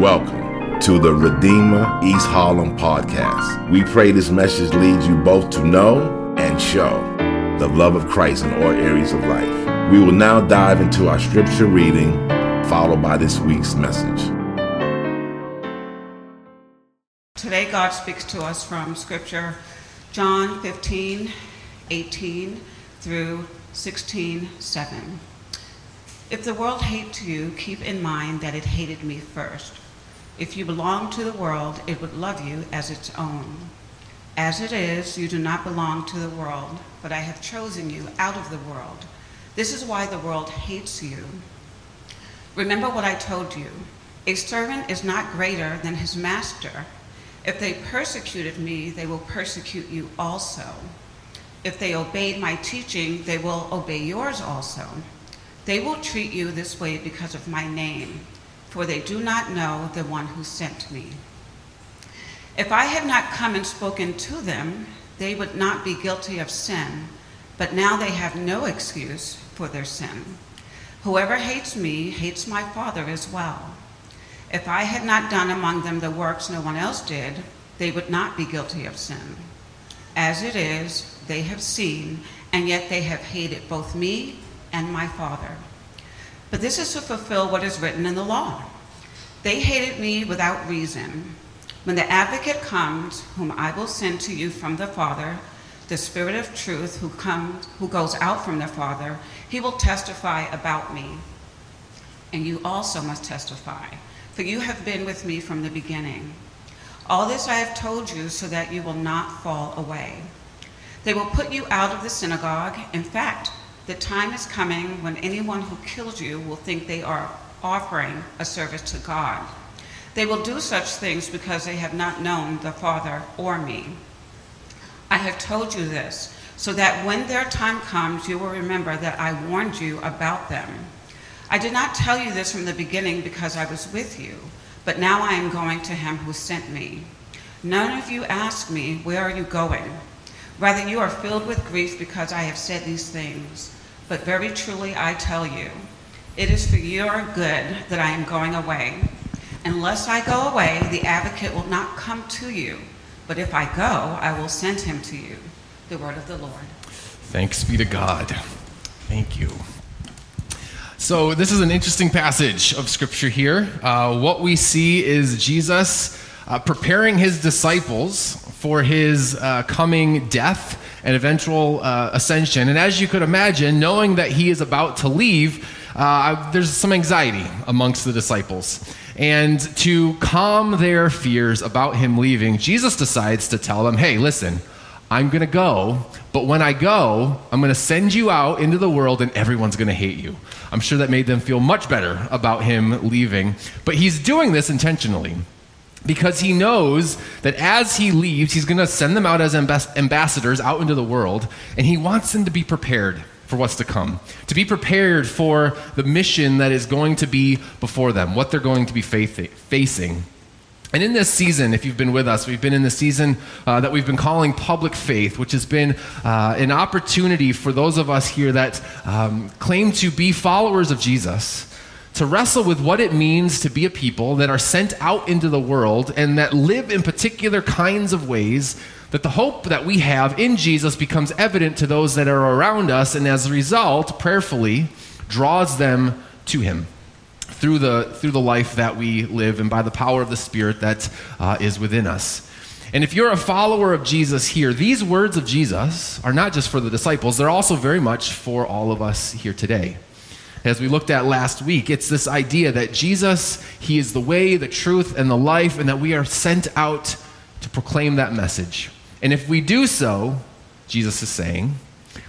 Welcome to the Redeemer East Harlem podcast. We pray this message leads you both to know and show the love of Christ in all areas of life. We will now dive into our scripture reading, followed by this week's message. Today, God speaks to us from Scripture, John 15, 18 through 16, 7. If the world hates you, keep in mind that it hated me first. If you belong to the world, it would love you as its own. As it is, you do not belong to the world, but I have chosen you out of the world. This is why the world hates you. Remember what I told you. A servant is not greater than his master. If they persecuted me, they will persecute you also. If they obeyed my teaching, they will obey yours also. They will treat you this way because of my name, for they do not know the one who sent me. If I had not come and spoken to them, they would not be guilty of sin, but now they have no excuse for their sin. Whoever hates me hates my Father as well. If I had not done among them the works no one else did, they would not be guilty of sin. As it is, they have seen, and yet they have hated both me and my Father. But this is to fulfill what is written in the law. They hated me without reason. When the advocate comes, whom I will send to you from the Father, the Spirit of truth who comes who goes out from the Father, he will testify about me. And you also must testify, for you have been with me from the beginning. All this I have told you so that you will not fall away. They will put you out of the synagogue. In fact, the time is coming when anyone who kills you will think they are offering a service to God. They will do such things because they have not known the Father or me. I have told you this so that when their time comes, you will remember that I warned you about them. I did not tell you this from the beginning because I was with you, but now I am going to him who sent me. None of you ask me, Where are you going? Rather, you are filled with grief because I have said these things. But very truly I tell you, it is for your good that I am going away. Unless I go away, the advocate will not come to you. But if I go, I will send him to you. The word of the Lord. Thanks be to God. Thank you. So, this is an interesting passage of scripture here. Uh, what we see is Jesus uh, preparing his disciples for his uh, coming death and eventual uh, ascension. And as you could imagine, knowing that he is about to leave, uh, there's some anxiety amongst the disciples. And to calm their fears about him leaving, Jesus decides to tell them, hey, listen, I'm going to go, but when I go, I'm going to send you out into the world and everyone's going to hate you. I'm sure that made them feel much better about him leaving. But he's doing this intentionally because he knows that as he leaves, he's going to send them out as ambassadors out into the world, and he wants them to be prepared for what's to come, to be prepared for the mission that is going to be before them, what they're going to be facing. And in this season, if you've been with us, we've been in the season uh, that we've been calling public faith, which has been uh, an opportunity for those of us here that um, claim to be followers of Jesus to wrestle with what it means to be a people that are sent out into the world and that live in particular kinds of ways that the hope that we have in Jesus becomes evident to those that are around us and as a result prayerfully draws them to him through the through the life that we live and by the power of the spirit that uh, is within us. And if you're a follower of Jesus here, these words of Jesus are not just for the disciples, they're also very much for all of us here today as we looked at last week. It's this idea that Jesus, He is the way, the truth, and the life, and that we are sent out to proclaim that message. And if we do so, Jesus is saying,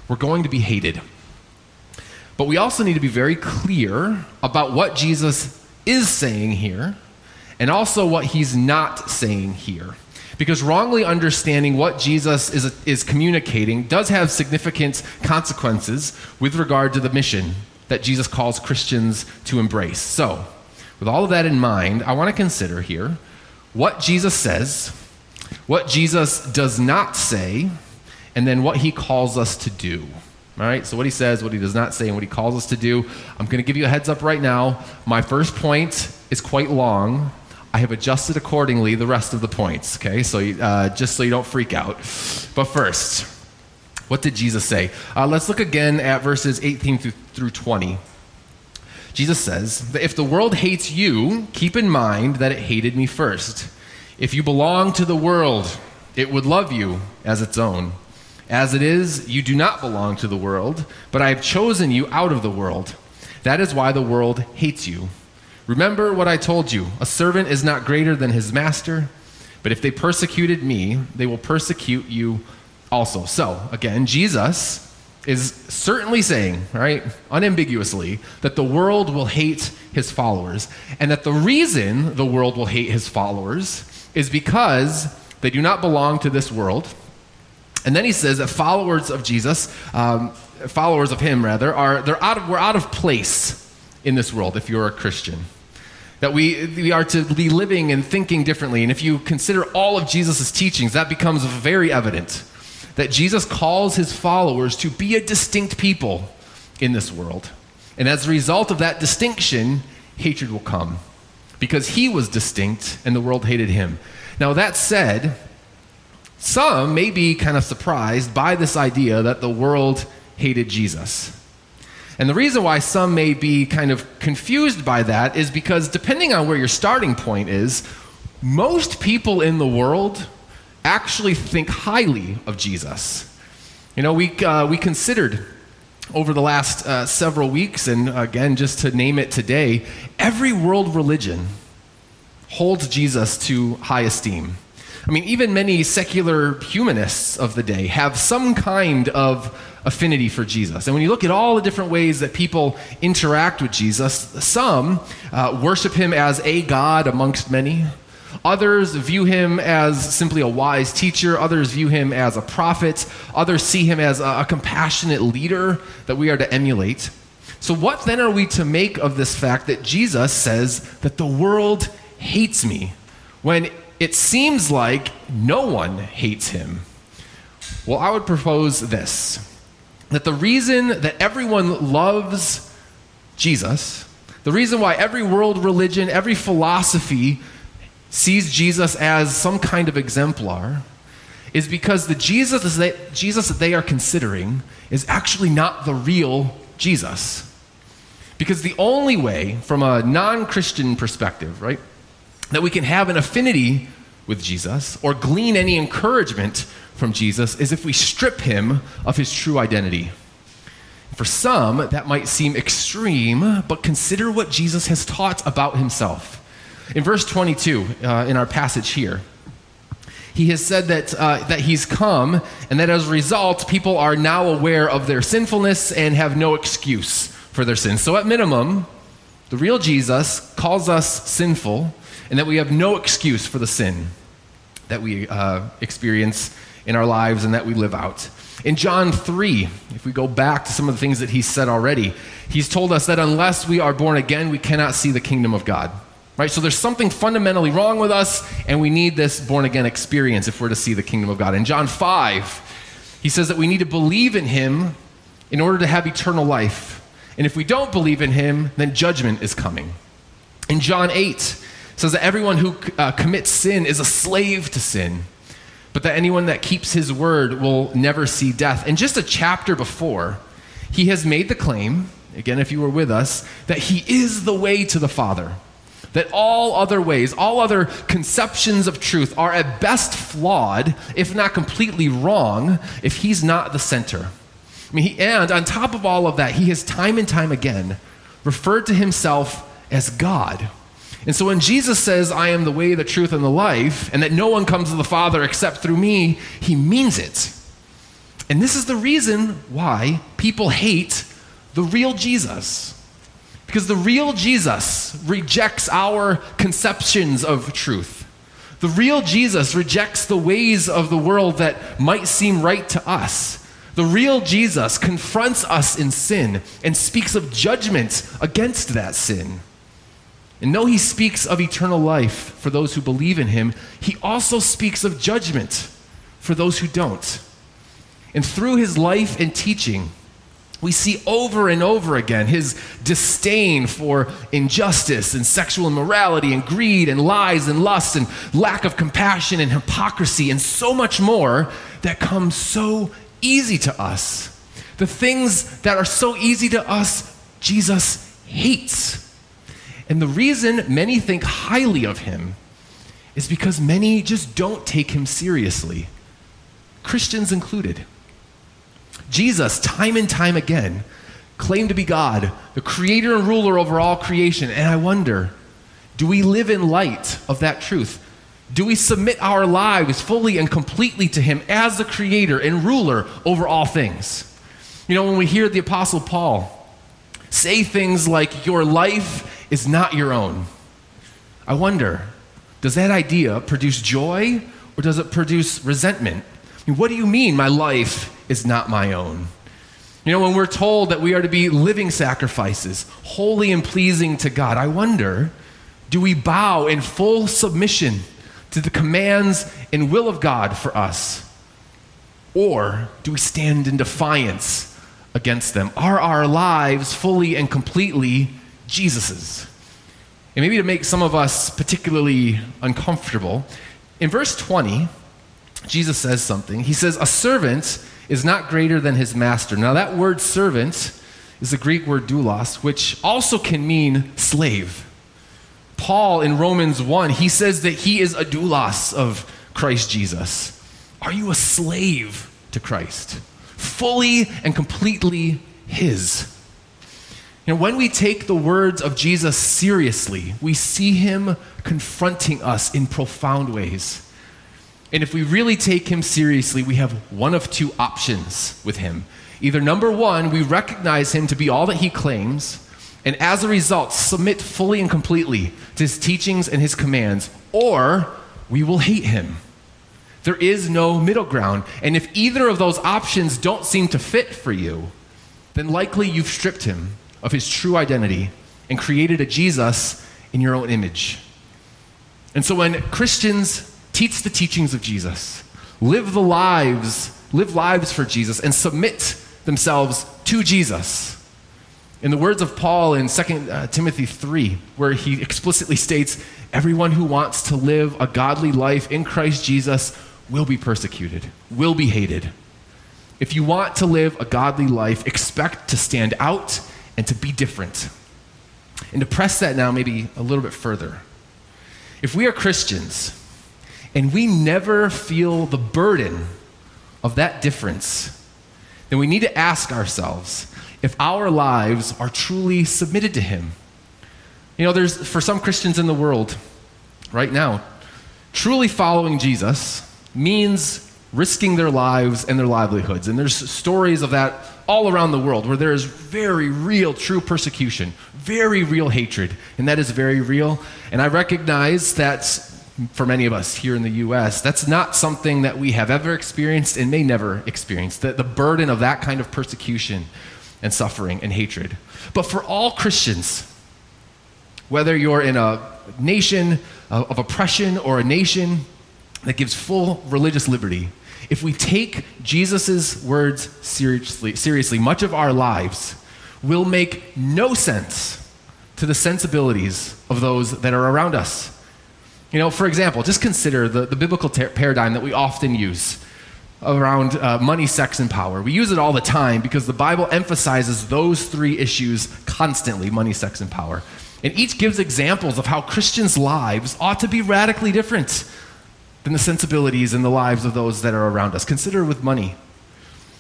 we're going to be hated. But we also need to be very clear about what Jesus is saying here and also what he's not saying here. Because wrongly understanding what Jesus is, is communicating does have significant consequences with regard to the mission that Jesus calls Christians to embrace. So, with all of that in mind, I want to consider here what Jesus says, what Jesus does not say, and then what he calls us to do. All right, so what he says, what he does not say, and what he calls us to do. I'm going to give you a heads up right now. My first point is quite long. I have adjusted accordingly the rest of the points, okay? So uh, just so you don't freak out. But first, what did Jesus say? Uh, let's look again at verses 18 through, through 20. Jesus says that if the world hates you, keep in mind that it hated me first. If you belong to the world, it would love you as its own. As it is, you do not belong to the world, but I have chosen you out of the world. That is why the world hates you. Remember what I told you a servant is not greater than his master, but if they persecuted me, they will persecute you also. So, again, Jesus is certainly saying, right, unambiguously, that the world will hate his followers, and that the reason the world will hate his followers is because they do not belong to this world. And then he says that followers of Jesus, um, followers of him rather, are they're out of, we're out of place in this world if you're a Christian. That we, we are to be living and thinking differently. And if you consider all of Jesus' teachings, that becomes very evident. That Jesus calls his followers to be a distinct people in this world. And as a result of that distinction, hatred will come. Because he was distinct and the world hated him. Now, that said, some may be kind of surprised by this idea that the world hated Jesus. And the reason why some may be kind of confused by that is because, depending on where your starting point is, most people in the world actually think highly of Jesus. You know, we, uh, we considered over the last uh, several weeks, and again, just to name it today, every world religion holds Jesus to high esteem. I mean, even many secular humanists of the day have some kind of affinity for Jesus. And when you look at all the different ways that people interact with Jesus, some uh, worship him as a God amongst many. Others view him as simply a wise teacher. Others view him as a prophet. Others see him as a, compassionate leader that we are to emulate. So, what then are we to make of this fact that Jesus says that the world hates me when it seems like no one hates him? Well, I would propose this that the reason that everyone loves Jesus, the reason why every world religion, every philosophy sees Jesus as some kind of exemplar, is because the Jesus that, Jesus that they are considering is actually not the real Jesus. Because the only way, from a non Christian perspective, right, that we can have an affinity with Jesus or glean any encouragement from Jesus is if we strip him of his true identity. For some, that might seem extreme, but consider what Jesus has taught about himself. In verse 22, uh, in our passage here, he has said that, uh, that he's come, and that as a result, people are now aware of their sinfulness and have no excuse for their sins. So, at minimum, the real Jesus calls us sinful, and that we have no excuse for the sin that we uh, experience in our lives and that we live out. In John 3, if we go back to some of the things that he said already, he's told us that unless we are born again, we cannot see the kingdom of God. Right? So there's something fundamentally wrong with us, and we need this born again experience if we're to see the kingdom of God. In John 5, he says that we need to believe in him in order to have eternal life. And if we don't believe in him, then judgment is coming. In John 8, says that everyone who uh, commits sin is a slave to sin but that anyone that keeps his word will never see death. And just a chapter before, he has made the claim, again, if you were with us, that he is the way to the Father. That all other ways, all other conceptions of truth are at best flawed, if not completely wrong, if he's not the center. I mean, he, and on top of all of that, he has time and time again referred to himself as God. And so when Jesus says, I am the way, the truth, and the life, and that no one comes to the Father except through me, he means it. And this is the reason why people hate the real Jesus. Because the real Jesus rejects our conceptions of truth. The real Jesus rejects the ways of the world that might seem right to us. The real Jesus confronts us in sin and speaks of judgment against that sin. And though he speaks of eternal life for those who believe in him, he also speaks of judgment for those who don't. And through his life and teaching, we see over and over again his disdain for injustice and sexual immorality and greed and lies and lust and lack of compassion and hypocrisy and so much more that comes so easy to us. The things that are so easy to us, Jesus hates. And the reason many think highly of him is because many just don't take him seriously, Christians included. Jesus, time and time again, claimed to be God, the creator and ruler over all creation. And I wonder do we live in light of that truth? Do we submit our lives fully and completely to Him as the creator and ruler over all things? You know, when we hear the Apostle Paul say things like, Your life is not your own, I wonder, does that idea produce joy or does it produce resentment? I mean, what do you mean, my life is not my own? You know, when we're told that we are to be living sacrifices, holy and pleasing to God, I wonder, do we bow in full submission to the commands and will of God for us? Or do we stand in defiance against them? Are our lives fully and completely Jesus's? And maybe to make some of us particularly uncomfortable, in verse 20, Jesus says something. He says, A servant is not greater than his master. Now, that word servant is the Greek word doulos, which also can mean slave. Paul in Romans 1, he says that he is a doulos of Christ Jesus. Are you a slave to Christ? Fully and completely his. You know, when we take the words of Jesus seriously, we see him confronting us in profound ways. And if we really take him seriously, we have one of two options with him. Either number one, we recognize him to be all that he claims, and as a result, submit fully and completely to his teachings and his commands, or we will hate him. There is no middle ground. And if either of those options don't seem to fit for you, then likely you've stripped him of his true identity and created a Jesus in your own image. And so when Christians teach the teachings of Jesus, live the lives, live lives for Jesus, and submit themselves to Jesus. In the words of Paul in 2 uh, Timothy 3, where he explicitly states, Everyone who wants to live a godly life in Christ Jesus will be persecuted, will be hated. If you want to live a godly life, expect to stand out and to be different. And to press that now, maybe a little bit further. If we are Christians, and we never feel the burden of that difference, then we need to ask ourselves if our lives are truly submitted to Him. You know, there's, for some Christians in the world right now, truly following Jesus means risking their lives and their livelihoods. And there's stories of that all around the world where there is very real, true persecution, very real hatred, and that is very real. And I recognize that for many of us here in the US, that's not something that we have ever experienced and may never experience. The, the burden of that kind of persecution and suffering and hatred. But for all Christians, whether you're in a nation of oppression or a nation that gives full religious liberty, if we take Jesus' words seriously, seriously, much of our lives will make no sense to the sensibilities of those that are around us. You know, for example, just consider the, the biblical ter- paradigm that we often use around uh, money, sex, and power. We use it all the time because the Bible emphasizes those three issues constantly money, sex, and power. And each gives examples of how Christians' lives ought to be radically different than the sensibilities and the lives of those that are around us. Consider with money.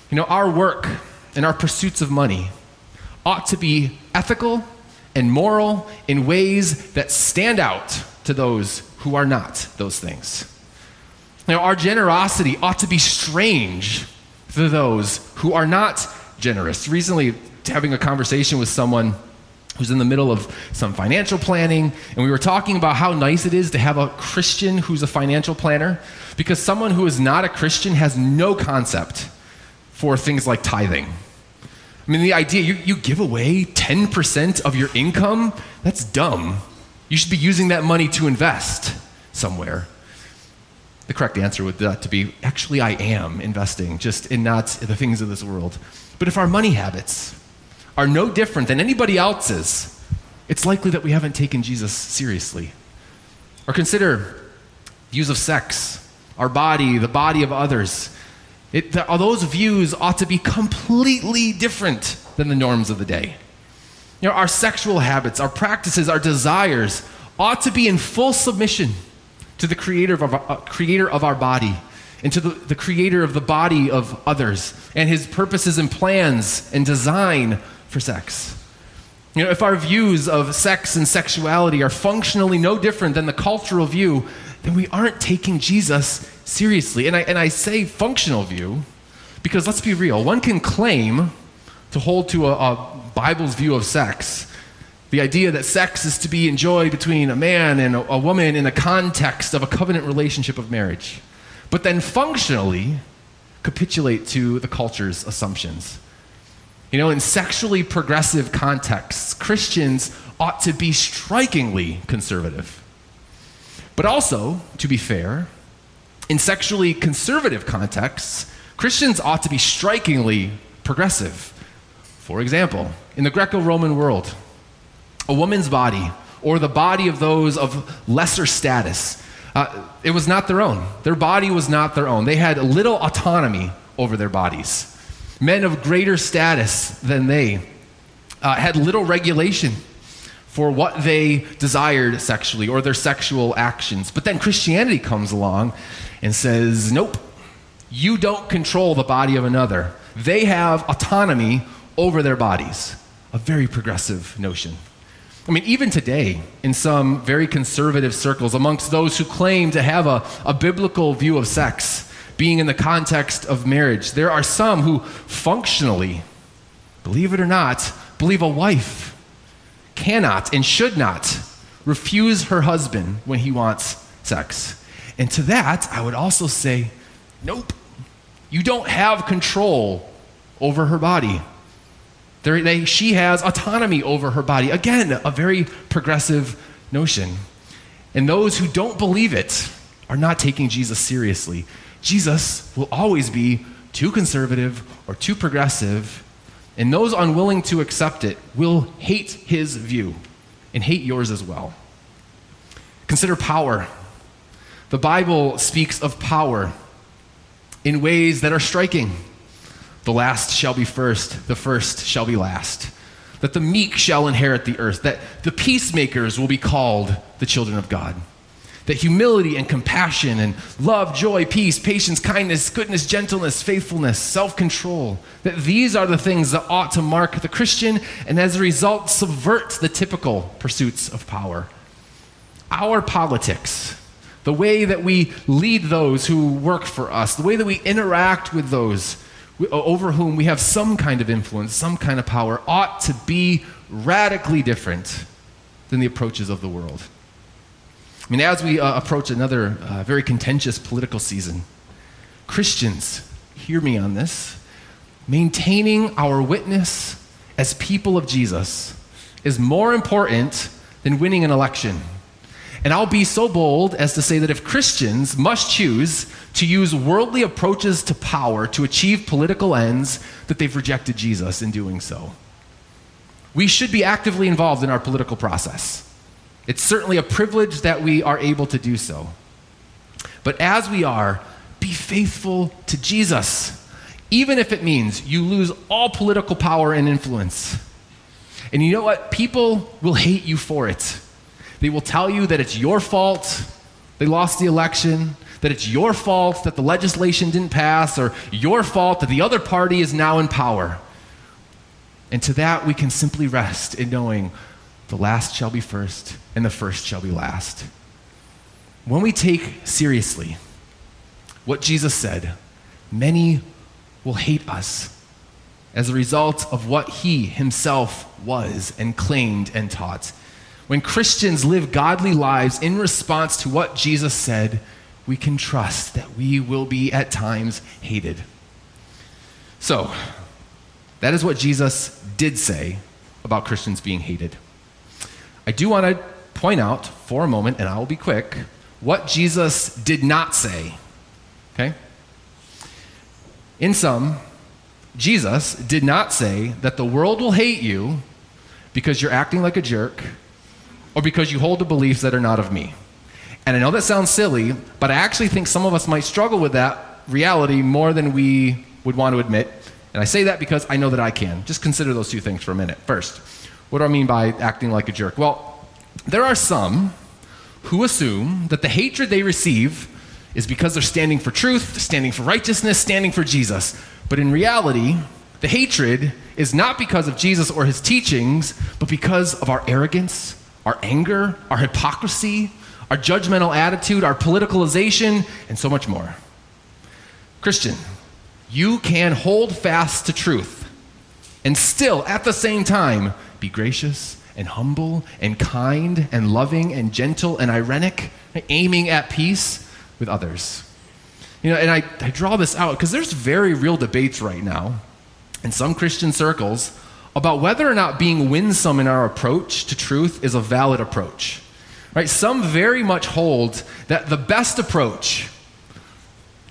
You know, our work and our pursuits of money ought to be ethical and moral in ways that stand out to those who are not those things. Now, our generosity ought to be strange to those who are not generous. Recently, having a conversation with someone who's in the middle of some financial planning, and we were talking about how nice it is to have a Christian who's a financial planner, because someone who is not a Christian has no concept for things like tithing. I mean, the idea you, you give away 10% of your income, that's dumb. You should be using that money to invest somewhere. the correct answer would that to be actually I am investing, just in not the things of this world. But if our money habits are no different than anybody else's, it's likely that we haven't taken Jesus seriously. Or consider views of sex, our body, the body of others. It, the, those views ought to be completely different than the norms of the day. You know, our sexual habits, our practices, our desires ought to be in full submission to the creator of our, uh, creator of our body and to the, the creator of the body of others and his purposes and plans and design for sex. You know, if our views of sex and sexuality are functionally no different than the cultural view, then we aren't taking Jesus seriously. And I, and I say functional view because let's be real, one can claim to hold to a, a Bible's view of sex. The idea that sex is to be enjoyed between a man and a, woman in the context of a covenant relationship of marriage, but then functionally capitulate to the culture's assumptions. You know, in sexually progressive contexts, Christians ought to be strikingly conservative. But also, to be fair, in sexually conservative contexts, Christians ought to be strikingly progressive. For example, in the Greco Roman world, a woman's body, or the body of those of lesser status, uh, it was not their own. Their body was not their own. They had little autonomy over their bodies. Men of greater status than they uh, had little regulation for what they desired sexually or their sexual actions. But then Christianity comes along and says, nope, you don't control the body of another. They have autonomy over their bodies. A very progressive notion. I mean, even today, in some very conservative circles, amongst those who claim to have a, a biblical view of sex, being in the context of marriage. There are some who functionally, believe it or not, believe a wife cannot and should not refuse her husband when he wants sex. And to that, I would also say, nope, you don't have control over her body. They, she has autonomy over her body. Again, a very progressive notion. And those who don't believe it are not taking Jesus seriously. Jesus will always be too conservative or too progressive, and those unwilling to accept it will hate his view and hate yours as well. Consider power. The Bible speaks of power in ways that are striking. The last shall be first, the first shall be last. That the meek shall inherit the earth, that the peacemakers will be called the children of God that humility and compassion and love, joy, peace, patience, kindness, goodness, gentleness, faithfulness, self control, that these are the things that ought to mark the Christian and as a result subvert the typical pursuits of power. Our politics, the way that we lead those who work for us, the way that we interact with those over whom we have some kind of influence, some kind of power, ought to be radically different than the approaches of the world. I mean, as we uh, approach another uh, very contentious political season, Christians, hear me on this, maintaining our witness as people of Jesus is more important than winning an election. And I'll be so bold as to say that if Christians must choose to use worldly approaches to power to achieve political ends, that they've rejected Jesus in doing so. We should be actively involved in our political process. It's certainly a privilege that we are able to do so. But as we are, be faithful to Jesus, even if it means you lose all political power and influence. And you know what? People will hate you for it. They will tell you that it's your fault they lost the election, that it's your fault that the legislation didn't pass, or your fault that the other party is now in power. And to that, we can simply rest in knowing the last shall be first, and the first shall be last. When we take seriously what Jesus said, many will hate us as a result of what he himself was and claimed and taught. When Christians live godly lives in response to what Jesus said, we can trust that we will be at times hated. So, that is what Jesus did say about Christians being hated. I do want to point out for a moment, and I will be quick, what Jesus did not say. Okay? In sum, Jesus did not say that the world will hate you because you're acting like a jerk or because you hold to beliefs that are not of me. And I know that sounds silly, but I actually think some of us might struggle with that reality more than we would want to admit. And I say that because I know that I can. Just consider those two things for a minute. First, what do I mean by acting like a jerk? Well, there are some who assume that the hatred they receive is because they're standing for truth, standing for righteousness, standing for Jesus. But in reality, the hatred is not because of Jesus or his teachings, but because of our arrogance, our anger, our hypocrisy, our judgmental attitude, our politicalization, and so much more. Christian, you can hold fast to truth and still, at the same time, be gracious and humble and kind and loving and gentle and ironic, aiming at peace with others. You know, and I, I draw this out because there's very real debates right now in some Christian circles about whether or not being winsome in our approach to truth is a valid approach. Right? Some very much hold that the best approach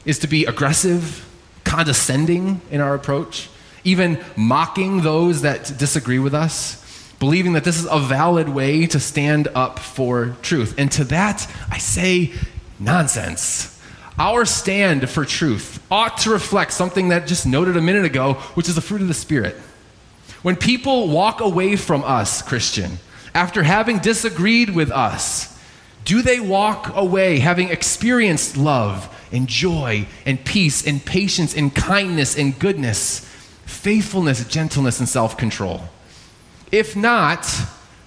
is to be aggressive, condescending in our approach, even mocking those that disagree with us, believing that this is a valid way to stand up for truth. And to that, I say nonsense. Our stand for truth ought to reflect something that just noted a minute ago, which is the fruit of the Spirit. When people walk away from us, Christian, after having disagreed with us, do they walk away having experienced love and joy and peace and patience and kindness and goodness, faithfulness, gentleness, and self control? If not,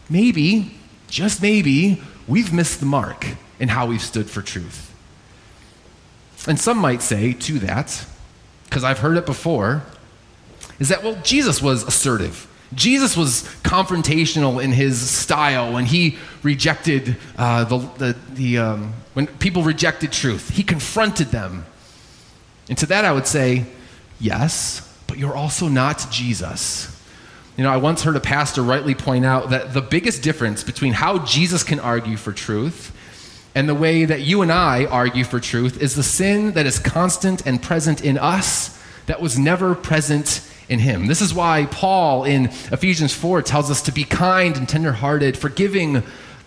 maybe, just maybe, we've missed the mark in how we've stood for truth. And some might say to that, because I've heard it before, is that, well, Jesus was assertive. Jesus was confrontational in his style when he rejected uh, the, the, the um, when people rejected truth. He confronted them. And to that I would say, yes, but you're also not Jesus. You know, I once heard a pastor rightly point out that the biggest difference between how Jesus can argue for truth and the way that you and I argue for truth is the sin that is constant and present in us that was never present in him. This is why Paul in Ephesians 4 tells us to be kind and tenderhearted, forgiving uh,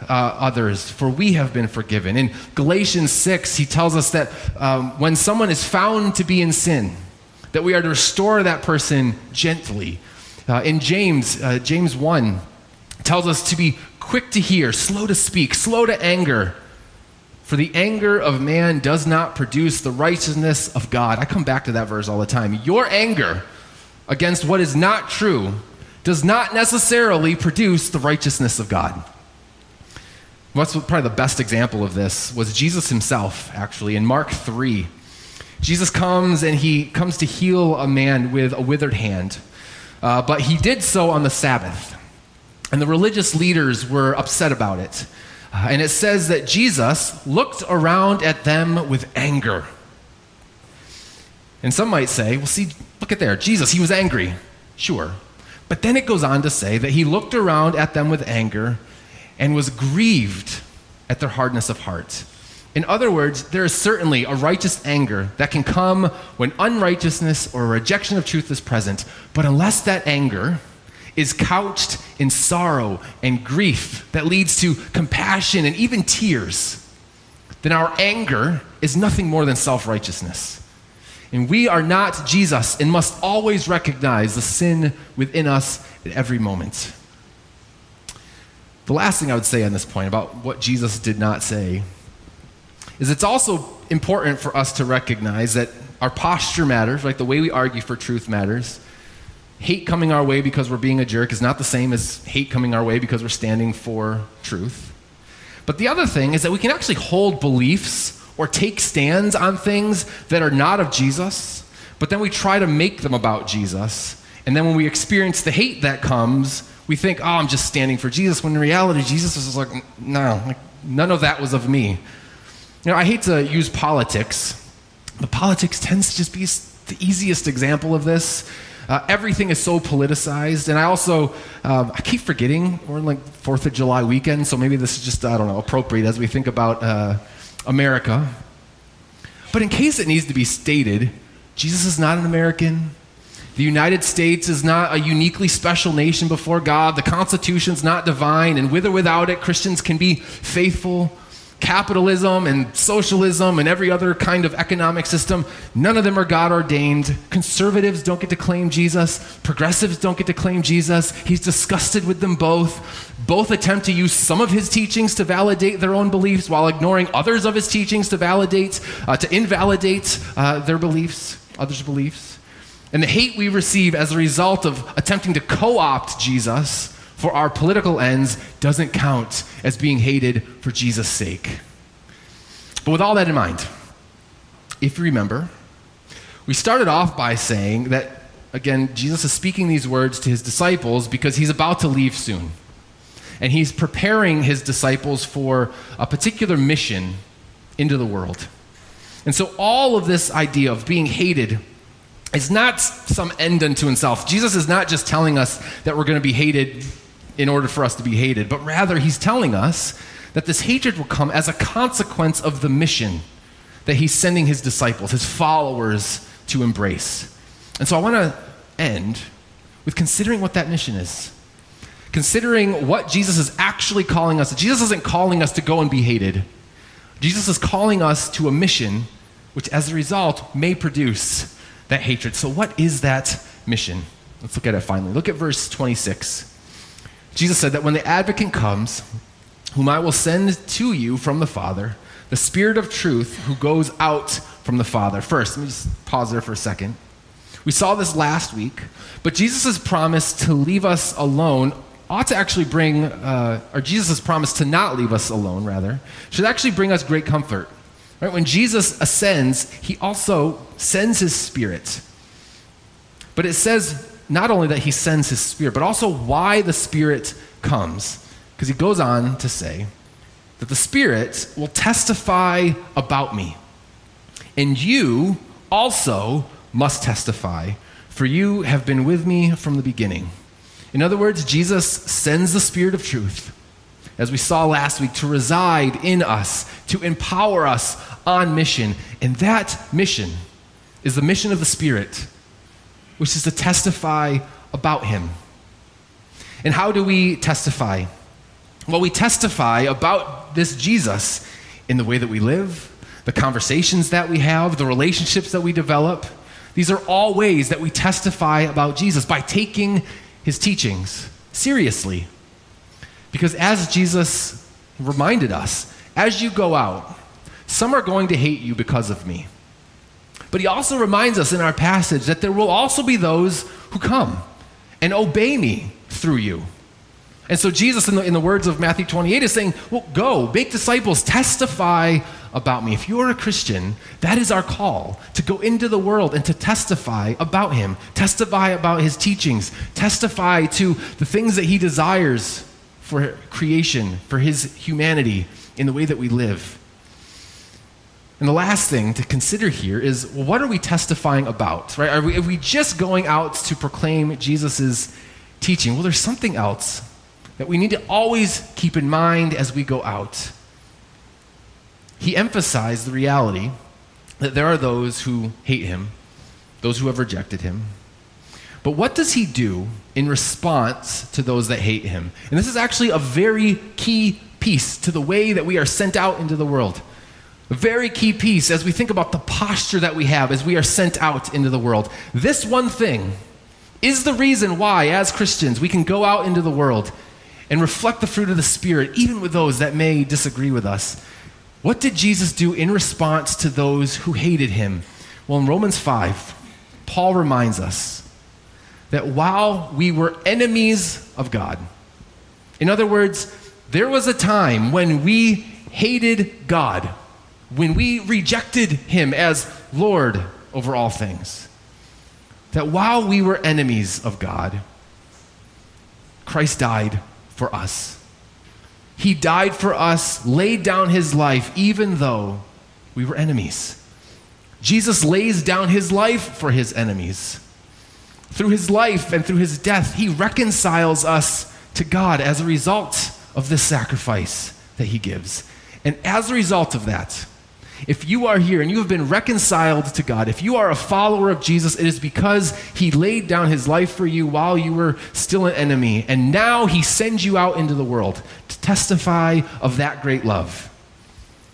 others, for we have been forgiven. In Galatians 6, he tells us that um, when someone is found to be in sin, that we are to restore that person gently. Uh, in James, uh, James 1 tells us to be quick to hear, slow to speak, slow to anger, for the anger of man does not produce the righteousness of God. I come back to that verse all the time. Your anger against what is not true does not necessarily produce the righteousness of God. What's probably the best example of this was Jesus himself, actually, in Mark 3. Jesus comes and he comes to heal a man with a withered hand, uh, but he did so on the Sabbath. And the religious leaders were upset about it. Uh, and it says that Jesus looked around at them with anger. And some might say, well, see, look at there. Jesus, he was angry. Sure. But then it goes on to say that he looked around at them with anger and was grieved at their hardness of heart. In other words, there is certainly a righteous anger that can come when unrighteousness or rejection of truth is present. But unless that anger is couched in sorrow and grief that leads to compassion and even tears, then our anger is nothing more than self righteousness. And we are not Jesus and must always recognize the sin within us at every moment. The last thing I would say on this point about what Jesus did not say is it's also important for us to recognize that our posture matters, like the way we argue for truth matters hate coming our way because we're being a jerk is not the same as hate coming our way because we're standing for truth. But the other thing is that we can actually hold beliefs or take stands on things that are not of Jesus, but then we try to make them about Jesus. And then when we experience the hate that comes, we think, oh, I'm just standing for Jesus, when in reality, Jesus is like, no, like, none of that was of me. You know, I hate to use politics, but politics tends to just be the easiest example of this uh, everything is so politicized, and I also um, I keep forgetting we're in like Fourth of July weekend, so maybe this is just I don't know appropriate as we think about uh, America. But in case it needs to be stated, Jesus is not an American. The United States is not a uniquely special nation before God. The Constitution's not divine, and with or without it, Christians can be faithful. Capitalism and socialism and every other kind of economic system, none of them are God ordained. Conservatives don't get to claim Jesus. Progressives don't get to claim Jesus. He's disgusted with them both. Both attempt to use some of his teachings to validate their own beliefs while ignoring others of his teachings to validate, uh, to invalidate uh, their beliefs, others' beliefs. And the hate we receive as a result of attempting to co opt Jesus for our political ends doesn't count as being hated for Jesus' sake. But with all that in mind, if you remember, we started off by saying that, again, Jesus is speaking these words to his disciples because he's about to leave soon. And he's preparing his disciples for a particular mission into the world. And so, all of this idea of being hated is not some end unto himself. Jesus is not just telling us that we're going to be hated in order for us to be hated, but rather he's telling us that this hatred will come as a consequence of the mission that he's sending his disciples, his followers, to embrace. And so I want to end with considering what that mission is. Considering what Jesus is actually calling us. Jesus isn't calling us to go and be hated. Jesus is calling us to a mission which, as a result, may produce that hatred. So, what is that mission? Let's look at it finally. Look at verse 26. Jesus said that when the advocate comes, whom I will send to you from the Father, the Spirit of truth who goes out from the Father. First, let me just pause there for a second. We saw this last week, but Jesus' promise to leave us alone ought to actually bring, uh, or Jesus' promise to not leave us alone, rather, should actually bring us great comfort. Right? When Jesus ascends, he also sends his Spirit. But it says not only that he sends his spirit, but also why the spirit comes. Because he goes on to say that the spirit will testify about me. And you also must testify, for you have been with me from the beginning. In other words, Jesus sends the spirit of truth, as we saw last week, to reside in us, to empower us on mission. And that mission is the mission of the spirit which is to testify about him. And how do we testify? Well, we testify about this Jesus in the way that we live, the conversations that we have, the relationships that we develop. These are all ways that we testify about Jesus by taking his teachings seriously. Because as Jesus reminded us, as you go out, some are going to hate you because of me. But he also reminds us in our passage that there will also be those who come and obey me through you. And so Jesus, in the, in the words of Matthew 28, is saying, Well, go, make disciples, testify about me. If you're a Christian, that is our call to go into the world and to testify about him, testify about his teachings, testify to the things that he desires for creation, for his humanity, in the way that we live. And the last thing to consider here is well, what are we testifying about? Right? Are we, are we just going out to proclaim Jesus' teaching? Well, there's something else that we need to always keep in mind as we go out. He emphasized the reality that there are those who hate him, those who have rejected him. But what does he do in response to those that hate him? And this is actually a very key piece to the way that we are sent out into the world. Very key piece as we think about the posture that we have as we are sent out into the world. This one thing is the reason why, as Christians, we can go out into the world and reflect the fruit of the Spirit, even with those that may disagree with us. What did Jesus do in response to those who hated him? Well, in Romans 5, Paul reminds us that while we were enemies of God, in other words, there was a time when we hated God when we rejected him as Lord over all things. That while we were enemies of God, Christ died for us. He died for us, laid down his life, even though we were enemies. Jesus lays down his life for his enemies. Through his life and through his death, he reconciles us to God as a result of this sacrifice that he gives. And as a result of that, If you are here and you have been reconciled to God, if you are a follower of Jesus, it is because he laid down his life for you while you were still an enemy. And now he sends you out into the world to testify of that great love.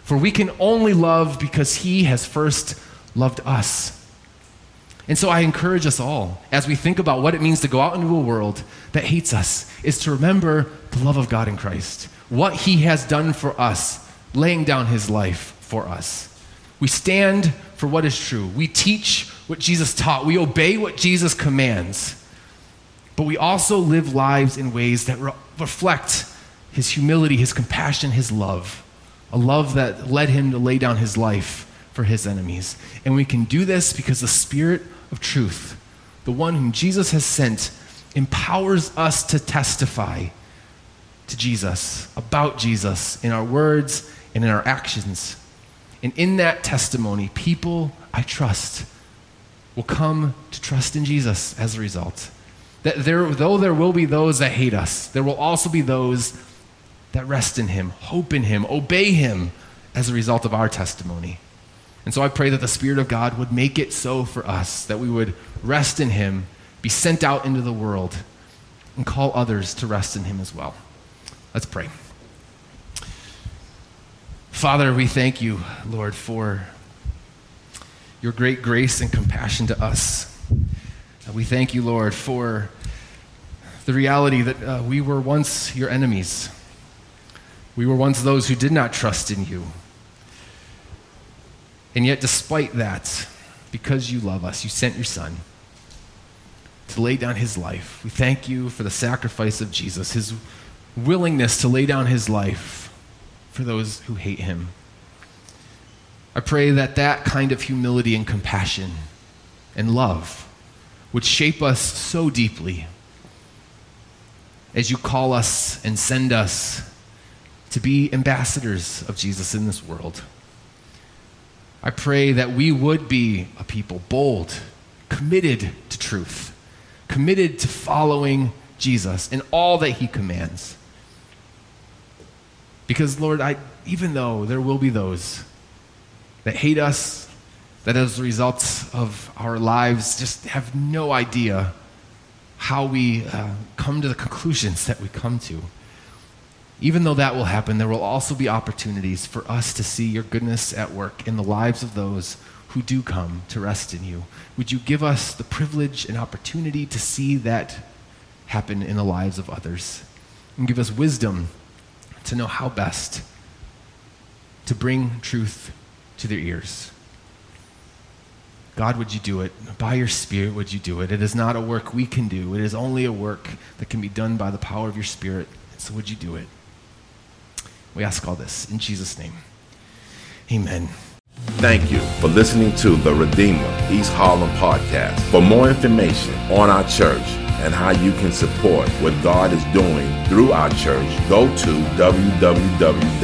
For we can only love because he has first loved us. And so I encourage us all, as we think about what it means to go out into a world that hates us, is to remember the love of God in Christ, what he has done for us, laying down his life for us. We stand for what is true. We teach what Jesus taught. We obey what Jesus commands. But we also live lives in ways that re- reflect his humility, his compassion, his love. A love that led him to lay down his life for his enemies. And we can do this because the Spirit of truth, the one whom Jesus has sent, empowers us to testify to Jesus, about Jesus, in our words and in our actions. And in that testimony, people I trust will come to trust in Jesus as a result. That there, though there will be those that hate us, there will also be those that rest in Him, hope in Him, obey Him as a result of our testimony. And so I pray that the Spirit of God would make it so for us, that we would rest in Him, be sent out into the world, and call others to rest in Him as well. Let's pray. Father, we thank you, Lord, for your great grace and compassion to us. Uh, we thank you, Lord, for the reality that uh, we were once your enemies. We were once those who did not trust in you. And yet, despite that, because you love us, you sent your Son to lay down his life. We thank you for the sacrifice of Jesus, his willingness to lay down his life for those who hate him. I pray that that kind of humility and compassion and love would shape us so deeply as you call us and send us to be ambassadors of Jesus in this world. I pray that we would be a people bold, committed to truth, committed to following Jesus in all that he commands. Because, Lord, I, even though there will be those that hate us, that as a result of our lives just have no idea how we uh, come to the conclusions that we come to. Even though that will happen, there will also be opportunities for us to see your goodness at work in the lives of those who do come to rest in you. Would you give us the privilege and opportunity to see that happen in the lives of others? And give us wisdom to know how best to bring truth to their ears. God, would you do it? By your Spirit, would you do it? It is not a work we can do, it is only a work that can be done by the power of your Spirit. So, would you do it? We ask all this in Jesus' name. Amen. Thank you for listening to the Redeemer East Harlem podcast. For more information on our church, and how you can support what God is doing through our church, go to www.reh.nyc.